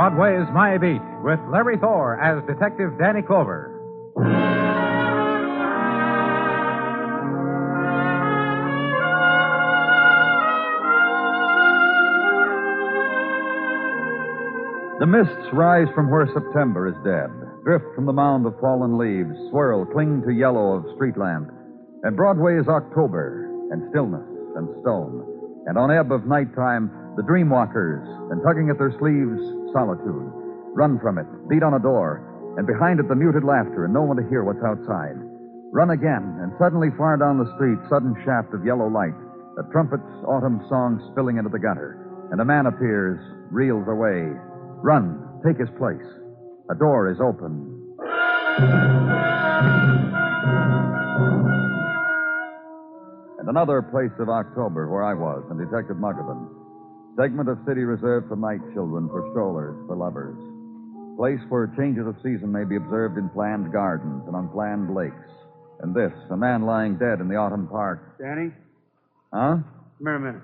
Broadway's My Beat with Larry Thor as Detective Danny Clover. The mists rise from where September is dead, drift from the mound of fallen leaves, swirl, cling to yellow of street lamp. And Broadway is October, and stillness, and stone. And on ebb of nighttime, the dream walkers, and tugging at their sleeves, solitude. Run from it, beat on a door, and behind it the muted laughter, and no one to hear what's outside. Run again, and suddenly far down the street, sudden shaft of yellow light, a trumpet's autumn song spilling into the gutter, and a man appears, reels away. Run, take his place. A door is open. And another place of October where I was, and Detective Muggavan. Segment of city reserved for night children, for strollers, for lovers. Place where changes of season may be observed in planned gardens and on planned lakes. And this, a man lying dead in the autumn park. Danny, Huh? come here a minute.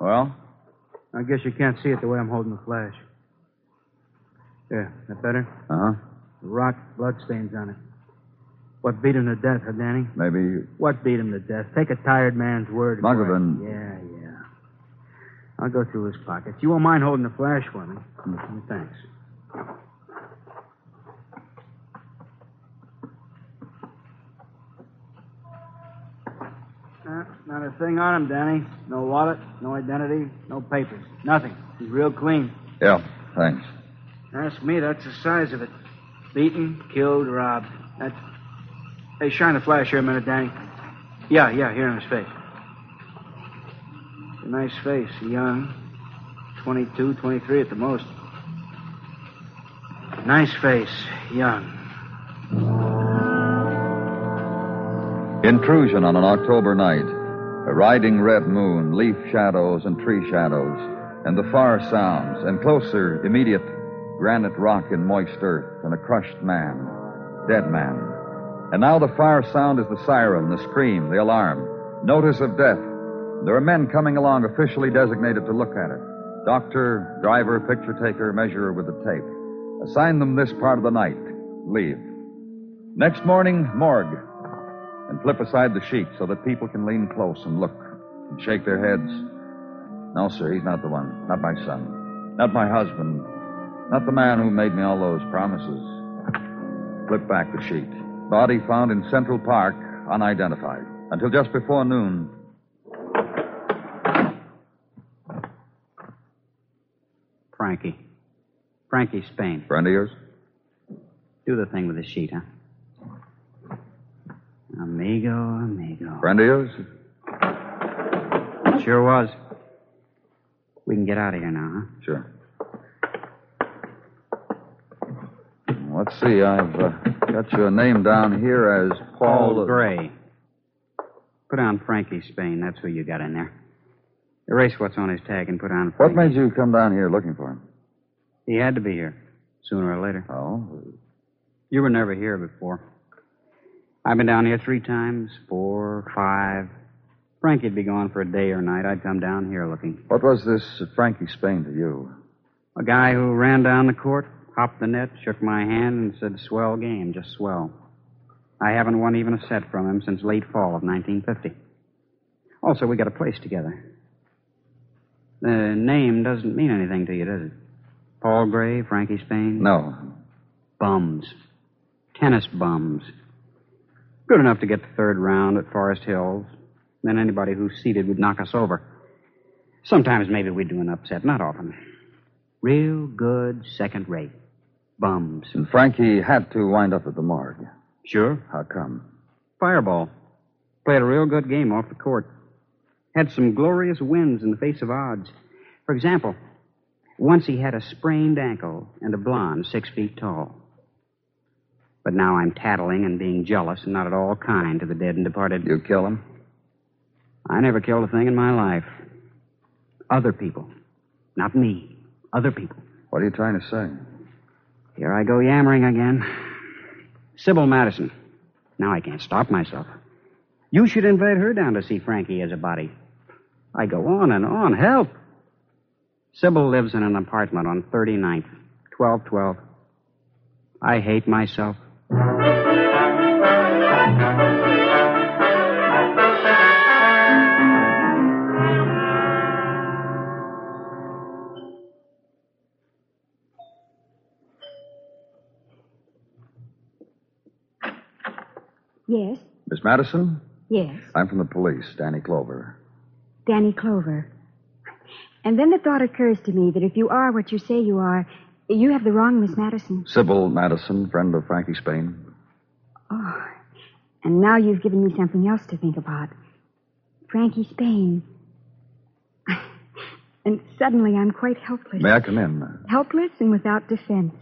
Well? I guess you can't see it the way I'm holding the flash. Yeah, that better? Uh huh. The rock, bloodstains on it. What beat him to death, huh, Danny? Maybe. What beat him to death? Take a tired man's word. Muggavan. Yeah, yeah. I'll go through his pockets. You won't mind holding the flash for me? Mm, Thanks. Uh, not a thing on him, Danny. No wallet, no identity, no papers. Nothing. He's real clean. Yeah, thanks. Ask me, that's the size of it. Beaten, killed, robbed. That's. Hey, shine the flash here a minute, Danny. Yeah, yeah, here in his face. Nice face, young. 22, 23 at the most. Nice face, young. Intrusion on an October night. A riding red moon, leaf shadows and tree shadows, and the far sounds, and closer, immediate, granite rock and moist earth, and a crushed man, dead man. And now the far sound is the siren, the scream, the alarm, notice of death. There are men coming along officially designated to look at it. Doctor, driver, picture taker, measurer with the tape. Assign them this part of the night. Leave. Next morning, morgue. And flip aside the sheet so that people can lean close and look and shake their heads. No, sir, he's not the one. Not my son. Not my husband. Not the man who made me all those promises. Flip back the sheet. Body found in Central Park, unidentified. Until just before noon. Frankie. Frankie Spain. Friend of yours? Do the thing with the sheet, huh? Amigo, amigo. Friend of yours? Sure was. We can get out of here now, huh? Sure. Let's see, I've uh, got your name down here as Paul. Paul Gray. Put on Frankie Spain. That's who you got in there. Erase what's on his tag and put on What made you come down here looking for him? He had to be here, sooner or later. Oh, You were never here before. I've been down here three times, four, five. Frankie'd be gone for a day or night. I'd come down here looking. what was this Frankie Spain to you? A guy who ran down the court, hopped the net, shook my hand, and said, swell game, just swell. I haven't won even a set from him since late fall of 1950. Also, we got a place together. The name doesn't mean anything to you, does it? Paul Gray, Frankie Spain? No. Bums. Tennis bums. Good enough to get the third round at Forest Hills. Then anybody who's seeded would knock us over. Sometimes maybe we'd do an upset, not often. Real good second rate. Bums. And Frankie had to wind up at the morgue. Sure. How come? Fireball. Played a real good game off the court. Had some glorious wins in the face of odds. For example, Once he had a sprained ankle and a blonde six feet tall. But now I'm tattling and being jealous and not at all kind to the dead and departed. You kill him? I never killed a thing in my life. Other people. Not me. Other people. What are you trying to say? Here I go yammering again. Sybil Madison. Now I can't stop myself. You should invite her down to see Frankie as a body. I go on and on. Help! Sybil lives in an apartment on 39th, 1212. I hate myself. Yes, Miss Madison? yes. I'm from the police, Danny Clover. Danny Clover. And then the thought occurs to me that if you are what you say you are, you have the wrong Miss Madison. Sybil Madison, friend of Frankie Spain. Oh, and now you've given me something else to think about. Frankie Spain. and suddenly I'm quite helpless. May I come in? Helpless and without defense.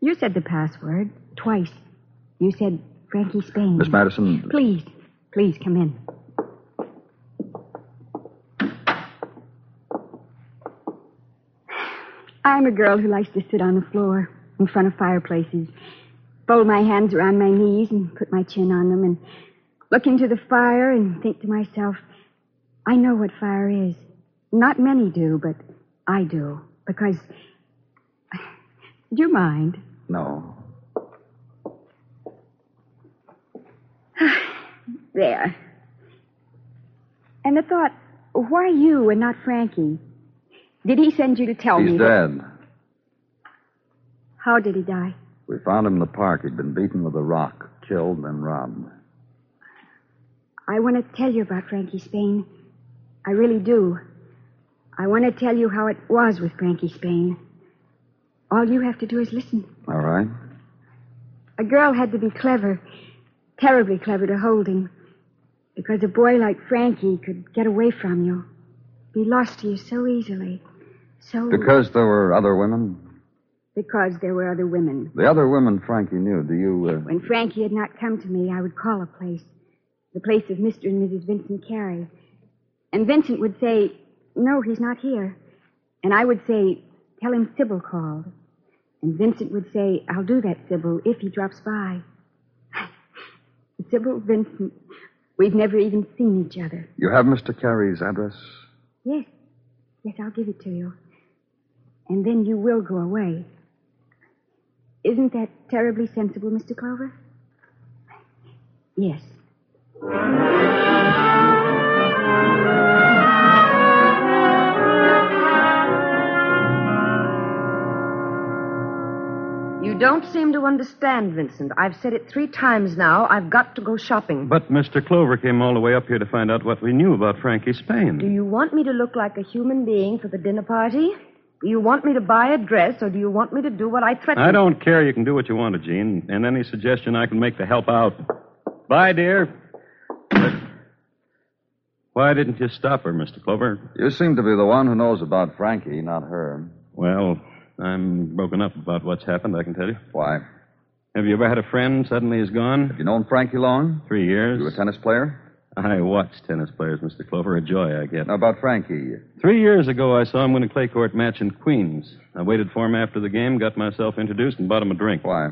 You said the password twice. You said Frankie Spain. Miss Madison, Please, please come in. I'm a girl who likes to sit on the floor in front of fireplaces, fold my hands around my knees and put my chin on them and look into the fire and think to myself, I know what fire is. Not many do, but I do. Because. Do you mind? no. There. And the thought, why you and not Frankie? Did he send you to tell me? He's that- dead. How did he die? We found him in the park. He'd been beaten with a rock, killed, then robbed. I want to tell you about Frankie Spain. I really do. I want to tell you how it was with Frankie Spain. All you have to do is listen. All right. A girl had to be clever, terribly clever to hold him. Because a boy like Frankie could get away from you, be lost to you so easily. So. Because there were other women? Because there were other women. The other women Frankie knew, do you, uh... When Frankie had not come to me, I would call a place. The place of Mr. and Mrs. Vincent Carey. And Vincent would say, No, he's not here. And I would say, Tell him Sybil called. And Vincent would say, I'll do that, Sybil, if he drops by. Sybil, Vincent, we've never even seen each other. You have Mr. Carey's address? Yes. Yes, I'll give it to you. And then you will go away. Isn't that terribly sensible, Mr. Clover? Yes. You don't seem to understand, Vincent. I've said it three times now. I've got to go shopping. But Mr. Clover came all the way up here to find out what we knew about Frankie Spain. Do you want me to look like a human being for the dinner party? Do you want me to buy a dress, or do you want me to do what I threatened? I don't care. You can do what you want to, Jean, and any suggestion I can make to help out. Bye, dear. Why didn't you stop her, Mr. Clover? You seem to be the one who knows about Frankie, not her. Well, I'm broken up about what's happened, I can tell you. Why? Have you ever had a friend suddenly is gone? Have you known Frankie long? Three years. You a tennis player? I watch tennis players, Mr. Clover. A joy I get. Now, about Frankie. Three years ago, I saw him win a clay court match in Queens. I waited for him after the game, got myself introduced, and bought him a drink. Why?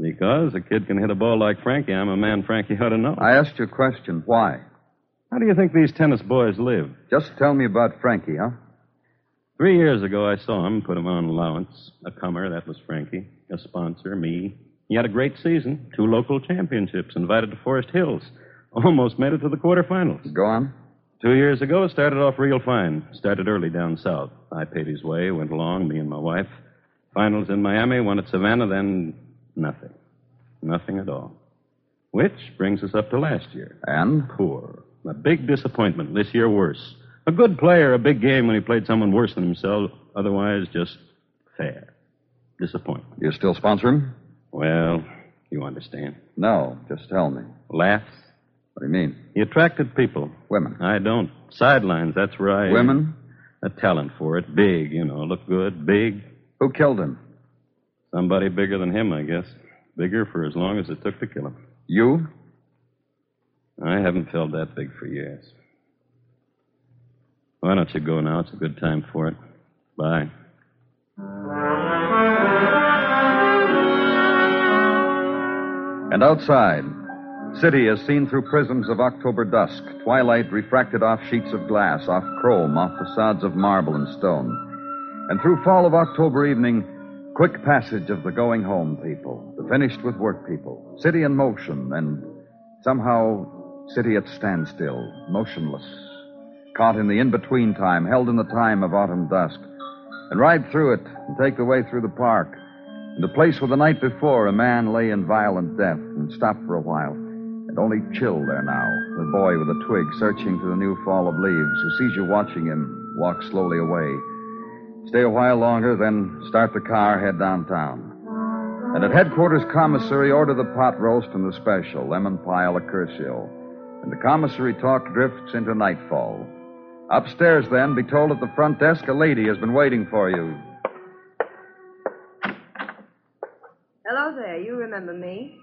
Because a kid can hit a ball like Frankie. I'm a man Frankie ought to know. I asked you a question. Why? How do you think these tennis boys live? Just tell me about Frankie, huh? Three years ago, I saw him, put him on allowance. A comer, that was Frankie. A sponsor, me. He had a great season. Two local championships, invited to Forest Hills. Almost made it to the quarterfinals. Go on. Two years ago, started off real fine. Started early down south. I paid his way, went along, me and my wife. Finals in Miami, one at Savannah, then nothing. Nothing at all. Which brings us up to last year. And? Poor. A big disappointment. This year, worse. A good player, a big game when he played someone worse than himself. Otherwise, just fair. Disappointment. You still sponsor him? Well, you understand. No, just tell me. Laughs. What do you mean? He attracted people. Women. I don't. Sidelines, that's where I. Women? A talent for it. Big, you know. Look good. Big. Who killed him? Somebody bigger than him, I guess. Bigger for as long as it took to kill him. You? I haven't felt that big for years. Why don't you go now? It's a good time for it. Bye. And outside, city is seen through prisms of October dusk, twilight refracted off sheets of glass, off chrome, off facades of marble and stone. And through fall of October evening, quick passage of the going home people, the finished with work people, city in motion, and somehow city at standstill, motionless, caught in the in-between time, held in the time of autumn dusk, and ride through it and take the way through the park, in the place where the night before a man lay in violent death and stopped for a while, and only chill there now, the boy with a twig searching for the new fall of leaves, who sees you watching him walk slowly away. Stay a while longer, then start the car, head downtown. And at headquarters commissary, order the pot roast and the special, lemon pie a la Curcio. And the commissary talk drifts into nightfall. Upstairs, then, be told at the front desk a lady has been waiting for you. Hello there. You remember me?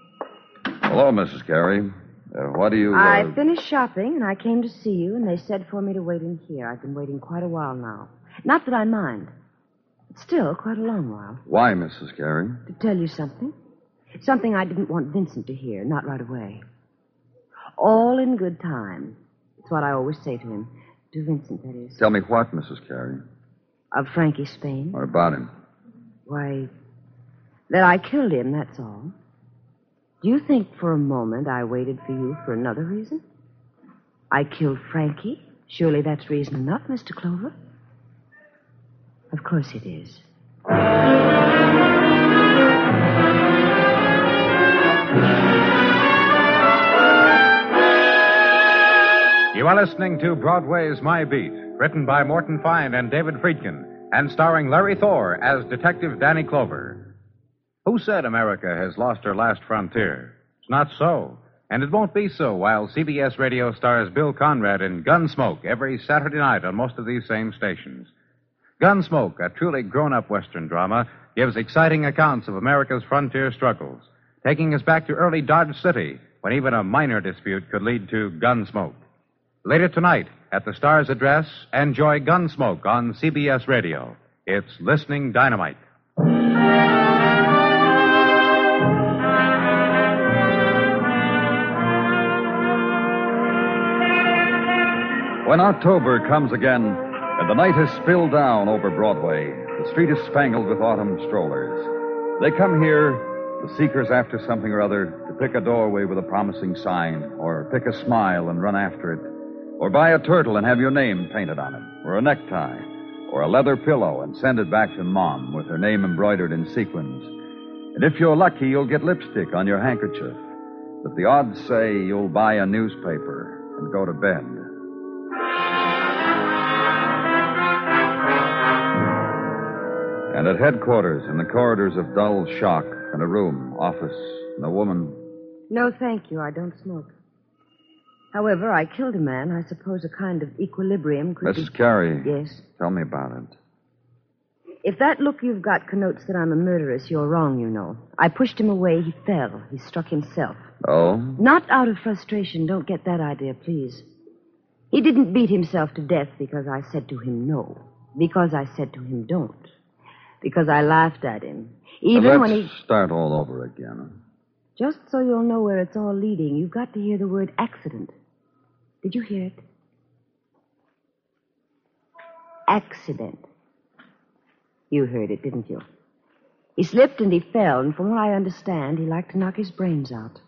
Hello, Mrs. Carey. Uh, what do you. Uh... I finished shopping and I came to see you, and they said for me to wait in here. I've been waiting quite a while now. Not that I mind. But still, quite a long while. Why, Mrs. Carey? To tell you something. Something I didn't want Vincent to hear, not right away. All in good time. It's what I always say to him. To Vincent, that is. Tell me what, Mrs. Carey? Of Frankie Spain. Or about him? Why, that I killed him, that's all. Do you think for a moment I waited for you for another reason? I killed Frankie. Surely that's reason enough, Mr. Clover. Of course it is. You are listening to Broadway's My Beat, written by Morton Fine and David Friedkin, and starring Larry Thor as Detective Danny Clover. Who said America has lost her last frontier? It's not so. And it won't be so while CBS Radio stars Bill Conrad in Gunsmoke every Saturday night on most of these same stations. Gunsmoke, a truly grown up Western drama, gives exciting accounts of America's frontier struggles, taking us back to early Dodge City when even a minor dispute could lead to gunsmoke. Later tonight, at the Star's address, enjoy Gunsmoke on CBS Radio. It's listening dynamite. When October comes again and the night has spilled down over Broadway, the street is spangled with autumn strollers. They come here, the seekers after something or other, to pick a doorway with a promising sign, or pick a smile and run after it or buy a turtle and have your name painted on it, or a necktie, or a leather pillow and send it back to Mom with her name embroidered in sequins. And if you're lucky, you'll get lipstick on your handkerchief. But the odds say you'll buy a newspaper and go to bed. And at headquarters, in the corridors of dull shock, in a room, office, and a woman. No, thank you. I don't smoke. However, I killed a man. I suppose a kind of equilibrium could Mrs. be... Carey. Yes? Tell me about it. If that look you've got connotes that I'm a murderess, you're wrong, you know. I pushed him away. He fell. He struck himself. Oh? Not out of frustration. Don't get that idea, please. He didn't beat himself to death because I said to him no. Because I said to him don't. Because I laughed at him. Even let's when he. start all over again. Just so you'll know where it's all leading, you've got to hear the word accident. Did you hear it? Accident. You heard it, didn't you? He slipped and he fell, and from what I understand, he liked to knock his brains out.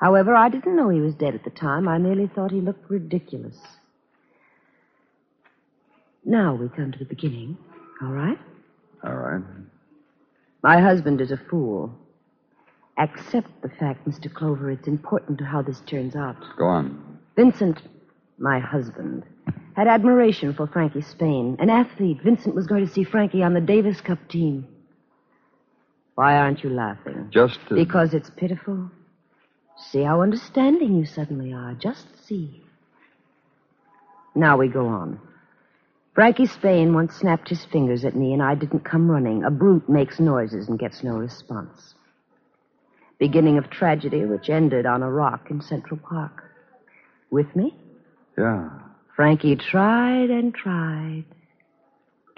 However, I didn't know he was dead at the time. I merely thought he looked ridiculous. Now we come to the beginning, all right? All right. My husband is a fool. Accept the fact, Mr. Clover. It's important to how this turns out. Go on. Vincent, my husband, had admiration for Frankie Spain. An athlete. Vincent was going to see Frankie on the Davis Cup team. Why aren't you laughing? Just to... Because it's pitiful? See how understanding you suddenly are. Just see. Now we go on. Frankie Spain once snapped his fingers at me, and I didn't come running. A brute makes noises and gets no response. Beginning of tragedy, which ended on a rock in Central Park. With me? Yeah. Frankie tried and tried,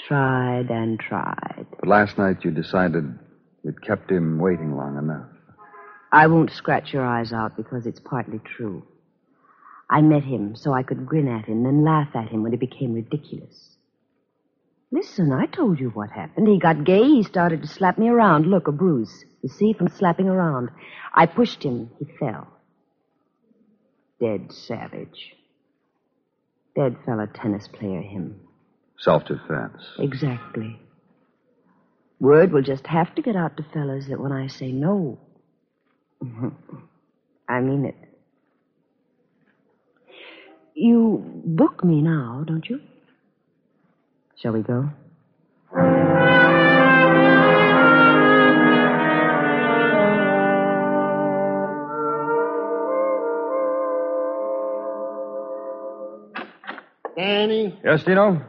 tried and tried. But last night you decided it kept him waiting long enough. I won't scratch your eyes out because it's partly true. I met him so I could grin at him, then laugh at him when it became ridiculous. Listen, I told you what happened. He got gay. He started to slap me around. Look, a bruise. You see, from slapping around. I pushed him. He fell. Dead savage. Dead fellow tennis player, him. Self defense. Exactly. Word will just have to get out to fellas that when I say no, I mean it. You book me now, don't you? Shall we go? Danny, Yes, Gino?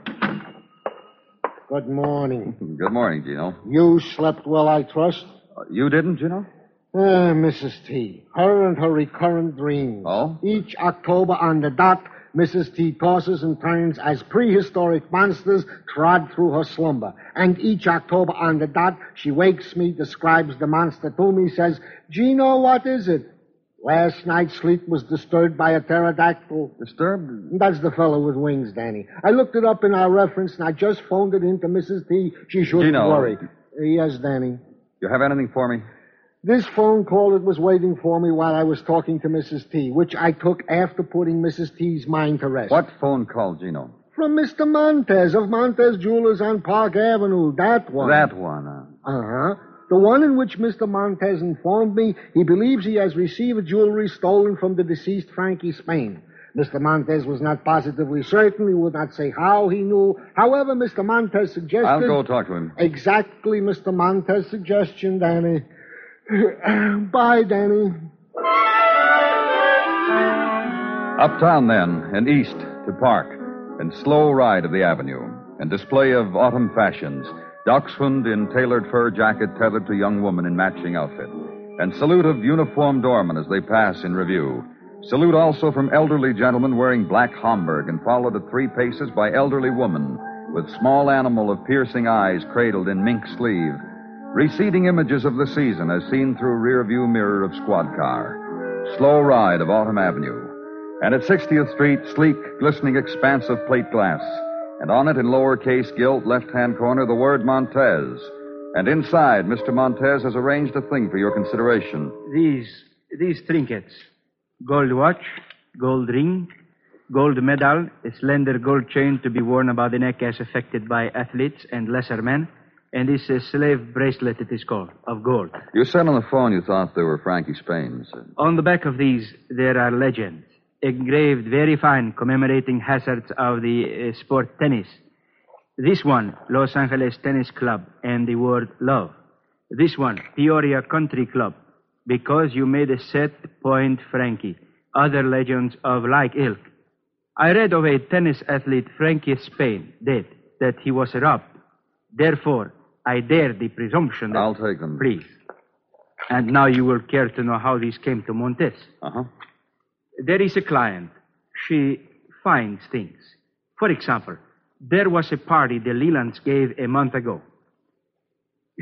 good morning. Good morning, Gino. You slept well, I trust? Uh, you didn't, Gino? Ah, Mrs. T. Her and her recurrent dreams. Oh? Each October on the dot, Mrs. T tosses and turns as prehistoric monsters trod through her slumber. And each October on the dot, she wakes me, describes the monster to me, says, Gino, what is it? Last night's sleep was disturbed by a pterodactyl. Disturbed? That's the fellow with wings, Danny. I looked it up in our reference, and I just phoned it in to Mrs. T. She shouldn't Gino. worry. Yes, Danny. You have anything for me? This phone call that was waiting for me while I was talking to Mrs. T, which I took after putting Mrs. T's mind to rest. What phone call, Gino? From Mr. Montez of Montez Jewelers on Park Avenue. That one. That one. Uh, Uh-huh. The one in which Mr. Montez informed me he believes he has received jewelry stolen from the deceased Frankie Spain. Mr. Montez was not positively certain. He would not say how he knew. However, Mr. Montez suggested... I'll go talk to him. Exactly Mr. Montez's suggestion, Danny. Bye, Danny. Uptown, then, and east to Park, and slow ride of the avenue, and display of autumn fashions. Dachshund in tailored fur jacket tethered to young woman in matching outfit. And salute of uniformed doormen as they pass in review. Salute also from elderly gentlemen wearing black Homburg and followed at three paces by elderly woman with small animal of piercing eyes cradled in mink sleeve. Receding images of the season as seen through rear view mirror of squad car. Slow ride of Autumn Avenue. And at 60th Street, sleek, glistening expanse of plate glass. And on it, in lowercase gilt, left hand corner, the word Montez. And inside, Mr. Montez has arranged a thing for your consideration. These, these trinkets. Gold watch, gold ring, gold medal, a slender gold chain to be worn about the neck as affected by athletes and lesser men, and this uh, slave bracelet it is called, of gold. You said on the phone you thought they were Frankie Spain's. On the back of these, there are legends, engraved very fine, commemorating hazards of the uh, sport tennis. This one, Los Angeles Tennis Club, and the word love. This one, Peoria Country Club, because you made a set point, Frankie. Other legends of like ilk. I read of a tennis athlete, Frankie Spain, dead, that he was robbed. Therefore, I dare the presumption that. I'll take them. Please. And now you will care to know how these came to Montez. Uh huh. There is a client. She finds things. For example, there was a party the Lelands gave a month ago.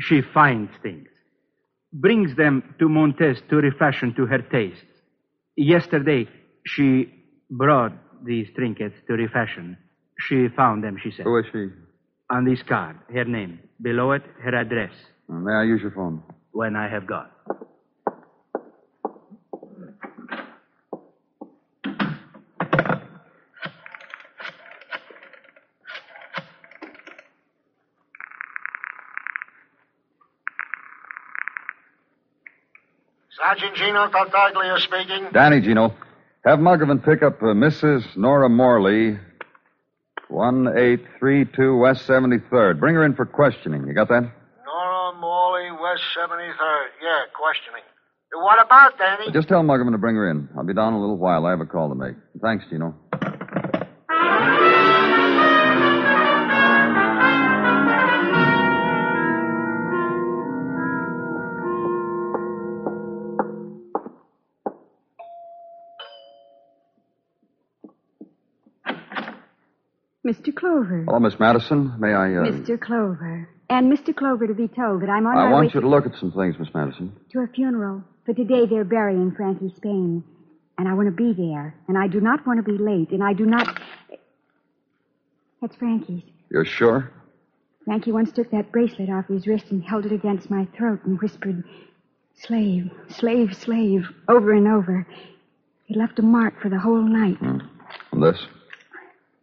She finds things, brings them to Montez to refashion to her taste. Yesterday, she brought these trinkets to refashion. She found them, she said. Who is she? On this card, her name. Below it, her address. May I use your phone? When I have got. Sergeant Gino Tartaglia speaking. Danny, Gino. Have Muggavan pick up uh, Mrs. Nora Morley, 1832 West 73rd. Bring her in for questioning. You got that? Nora Morley, West 73rd. Yeah, questioning. What about, Danny? Just tell Muggavan to bring her in. I'll be down in a little while. I have a call to make. Thanks, Gino. Mr. Clover. Hello, Miss Madison. May I, uh... Mr. Clover. And Mr. Clover to be told that I'm on I my want way you to look at some things, Miss Madison. to a funeral. For today they're burying Frankie Spain. And I want to be there. And I do not want to be late. And I do not. That's Frankie's. You're sure? Frankie once took that bracelet off his wrist and held it against my throat and whispered, Slave, slave, slave, over and over. It left a mark for the whole night. And this?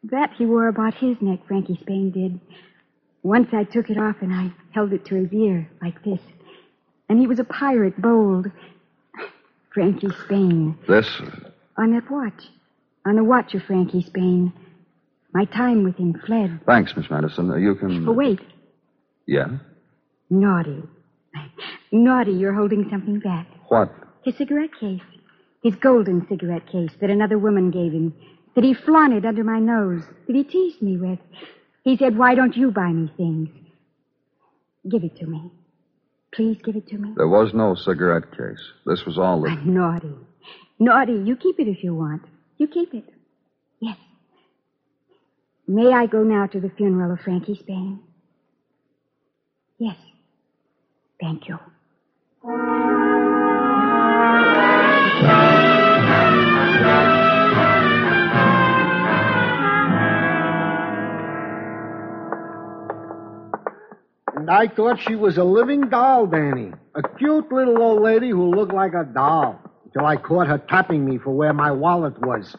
That he wore about his neck, Frankie Spain did. Once I took it off and I held it to his ear, like this. And he was a pirate, bold. Frankie Spain. This? On that watch. On the watch of Frankie Spain. My time with him fled. Thanks, Miss Madison. Uh, you can. But wait. Yeah? Naughty. Naughty, you're holding something back. What? His cigarette case. His golden cigarette case that another woman gave him. That he flaunted under my nose. That he teased me with. He said, Why don't you buy me things? Give it to me. Please give it to me. There was no cigarette case. This was all the. Naughty. Naughty, you keep it if you want. You keep it. Yes. May I go now to the funeral of Frankie Spain? Yes. Thank you. And I thought she was a living doll, Danny. A cute little old lady who looked like a doll. Until I caught her tapping me for where my wallet was.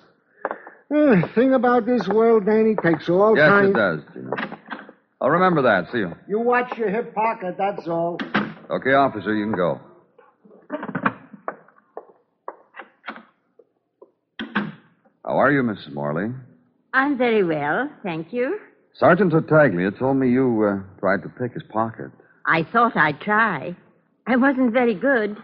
Eh, thing about this world, Danny, takes all Yes, kinds. it does, Gino. I'll remember that. See you. You watch your hip pocket, that's all. Okay, officer, you can go. How are you, Mrs. Morley? I'm very well, thank you. Sergeant Tartaglia told me you uh, tried to pick his pocket. I thought I'd try. I wasn't very good.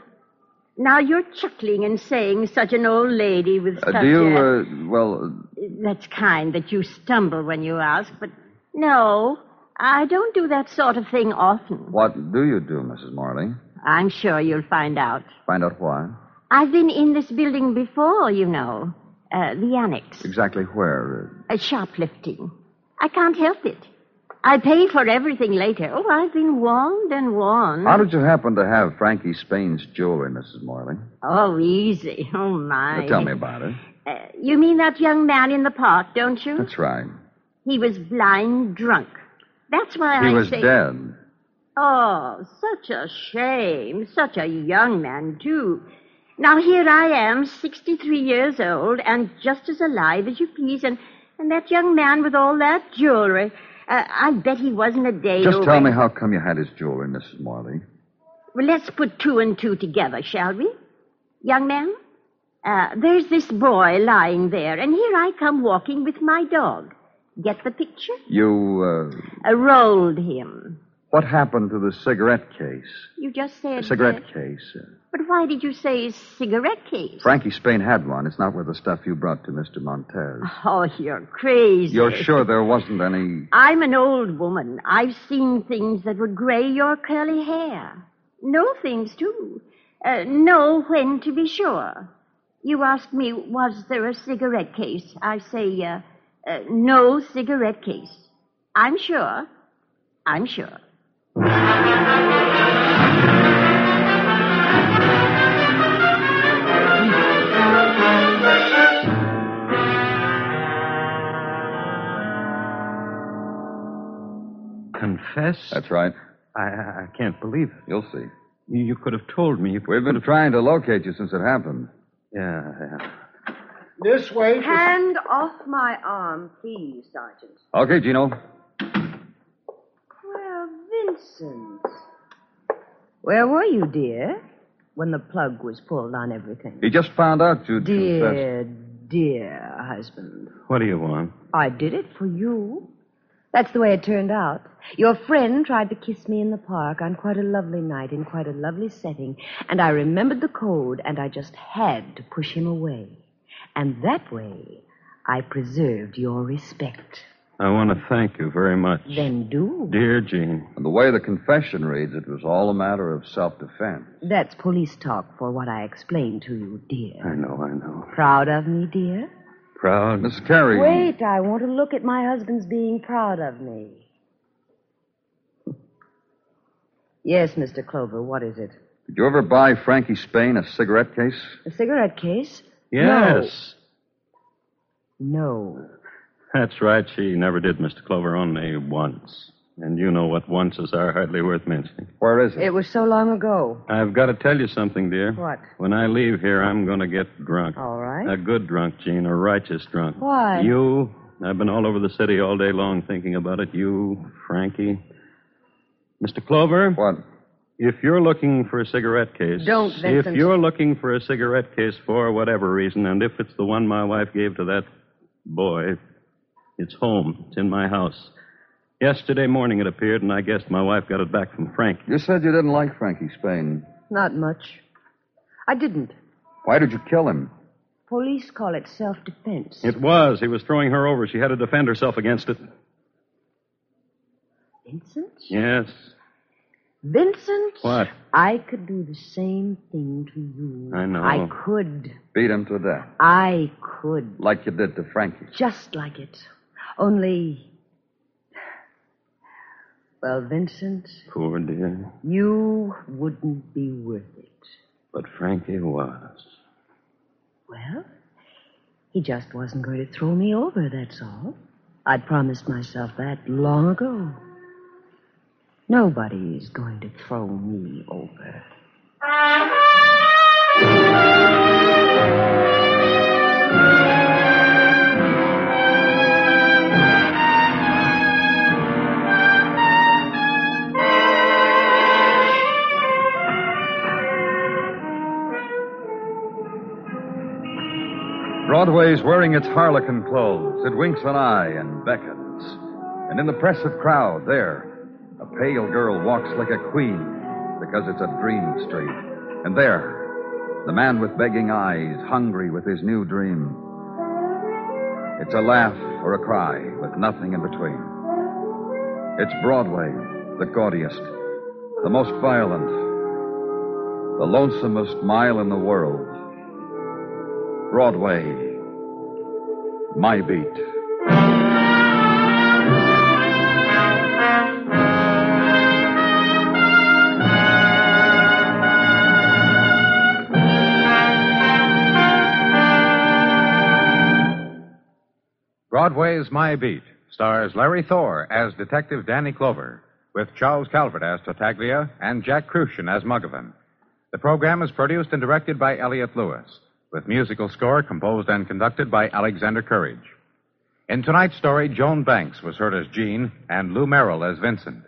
Now you're chuckling and saying such an old lady with Uh, such do you, a... uh, well, That's kind that you stumble when you ask, but no, I don't do that sort of thing often. what do you do, Mrs. Morley? I'm sure you'll find out. Find out why. I've been in this building before, you know. Uh, the annex. Exactly where? Uh, shoplifting. I can't help it. I pay for everything later. Oh, I've been warned and warned. How did you happen to have Frankie Spain's jewelry, Mrs. Morley? Oh, easy. Oh, my. Now, tell me about it. Uh, you mean that young man in the park, don't you? That's right. He was blind drunk. That's why He I was say... dead. Oh, such a shame. Such a young man, too. Now, here I am, 63 years old, and just as alive as you please, and, and that young man with all that jewelry. Uh, I bet he wasn't a day Just over. tell me how come you had his jewelry, Mrs. Morley. Well, let's put two and two together, shall we? Young man, uh, there's this boy lying there, and here I come walking with my dog. Get the picture? You, uh, I rolled him. what happened to the cigarette case? You just said. The cigarette uh, case. But why did you say cigarette case? Frankie Spain had one. It's not with the stuff you brought to Mr. Montez. Oh, you're crazy. You're sure there wasn't any. I'm an old woman. I've seen things that would gray your curly hair. Know things, too. Uh, know when to be sure. You asked me, was there a cigarette case? I say, uh, uh, no cigarette case. I'm sure. I'm sure. Confess? That's right. I, I I can't believe it. You'll see. You, you could have told me. You We've been trying to locate you since it happened. Yeah, yeah. This way. Hand off my arm, please, Sergeant. Okay, Gino. Well, Vincent. Where were you, dear, when the plug was pulled on everything? He just found out you'd confessed. Dear, dear husband. What do you want? I did it for you. That's the way it turned out. Your friend tried to kiss me in the park on quite a lovely night in quite a lovely setting, and I remembered the code, and I just had to push him away. And that way, I preserved your respect. I want to thank you very much. Then do. Dear Jean. And the way the confession reads, it was all a matter of self-defense. That's police talk for what I explained to you, dear. I know, I know. Proud of me, dear? Proud? Miss Carey. Wait, I want to look at my husband's being proud of me. Yes, Mr. Clover, what is it? Did you ever buy Frankie Spain a cigarette case? A cigarette case? Yes. No. That's right. She never did, Mr. Clover, only once. And you know what onces are hardly worth mentioning. Where is it? It was so long ago. I've got to tell you something, dear. What? When I leave here, I'm going to get drunk. All right. A good drunk, Jean, a righteous drunk. Why? You. I've been all over the city all day long thinking about it. You, Frankie. Mr. Clover. What? If you're looking for a cigarette case. Don't, If you're looking for a cigarette case for whatever reason, and if it's the one my wife gave to that boy, it's home. It's in my house. Yesterday morning it appeared, and I guessed my wife got it back from Frank. You said you didn't like Frankie Spain. Not much. I didn't. Why did you kill him? Police call it self defense. It was. He was throwing her over. She had to defend herself against it. Vincent? Yes. Vincent? What? I could do the same thing to you. I know. I could. Beat him to death. I could. Like you did to Frankie. Just like it. Only. Well, Vincent, Poor dear. you wouldn't be worth it. But Frankie was. Well, he just wasn't going to throw me over, that's all. I'd promised myself that long ago. Nobody's going to throw me over. Broadway's wearing its harlequin clothes. It winks an eye and beckons. And in the press of crowd, there, a pale girl walks like a queen because it's a dream street. And there, the man with begging eyes, hungry with his new dream. It's a laugh or a cry with nothing in between. It's Broadway, the gaudiest, the most violent, the lonesomest mile in the world. Broadway, my beat. Broadway's My Beat stars Larry Thor as Detective Danny Clover, with Charles Calvert as Tartaglia and Jack Kruschen as Muggavan. The program is produced and directed by Elliott Lewis, with musical score composed and conducted by Alexander Courage. In tonight's story, Joan Banks was heard as Jean and Lou Merrill as Vincent.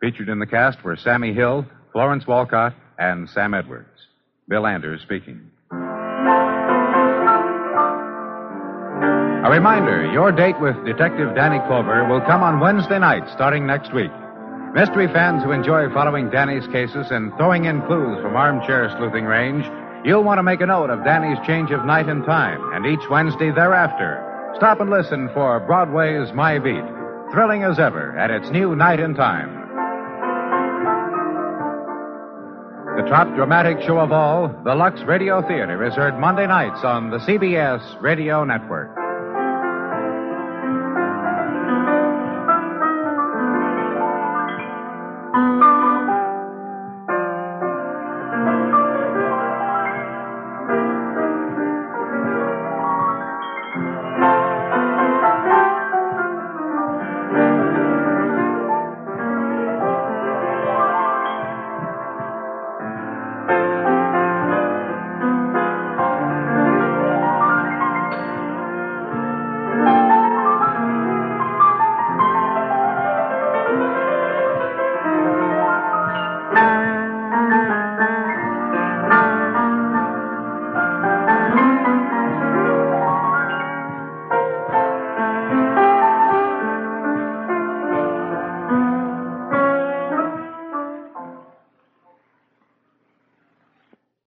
Featured in the cast were Sammie Hill, Florence Walcott, and Sam Edwards. Bill Anders speaking. A reminder your date with Detective Danny Clover will come on Wednesday night starting next week. Mystery fans who enjoy following Danny's cases and throwing in clues from armchair sleuthing range, you'll want to make a note of Danny's change of night and time, and each Wednesday thereafter. Stop and listen for Broadway's My Beat, thrilling as ever at its new night and time. The top dramatic show of all, the Lux Radio Theater, is heard Monday nights on the CBS Radio Network.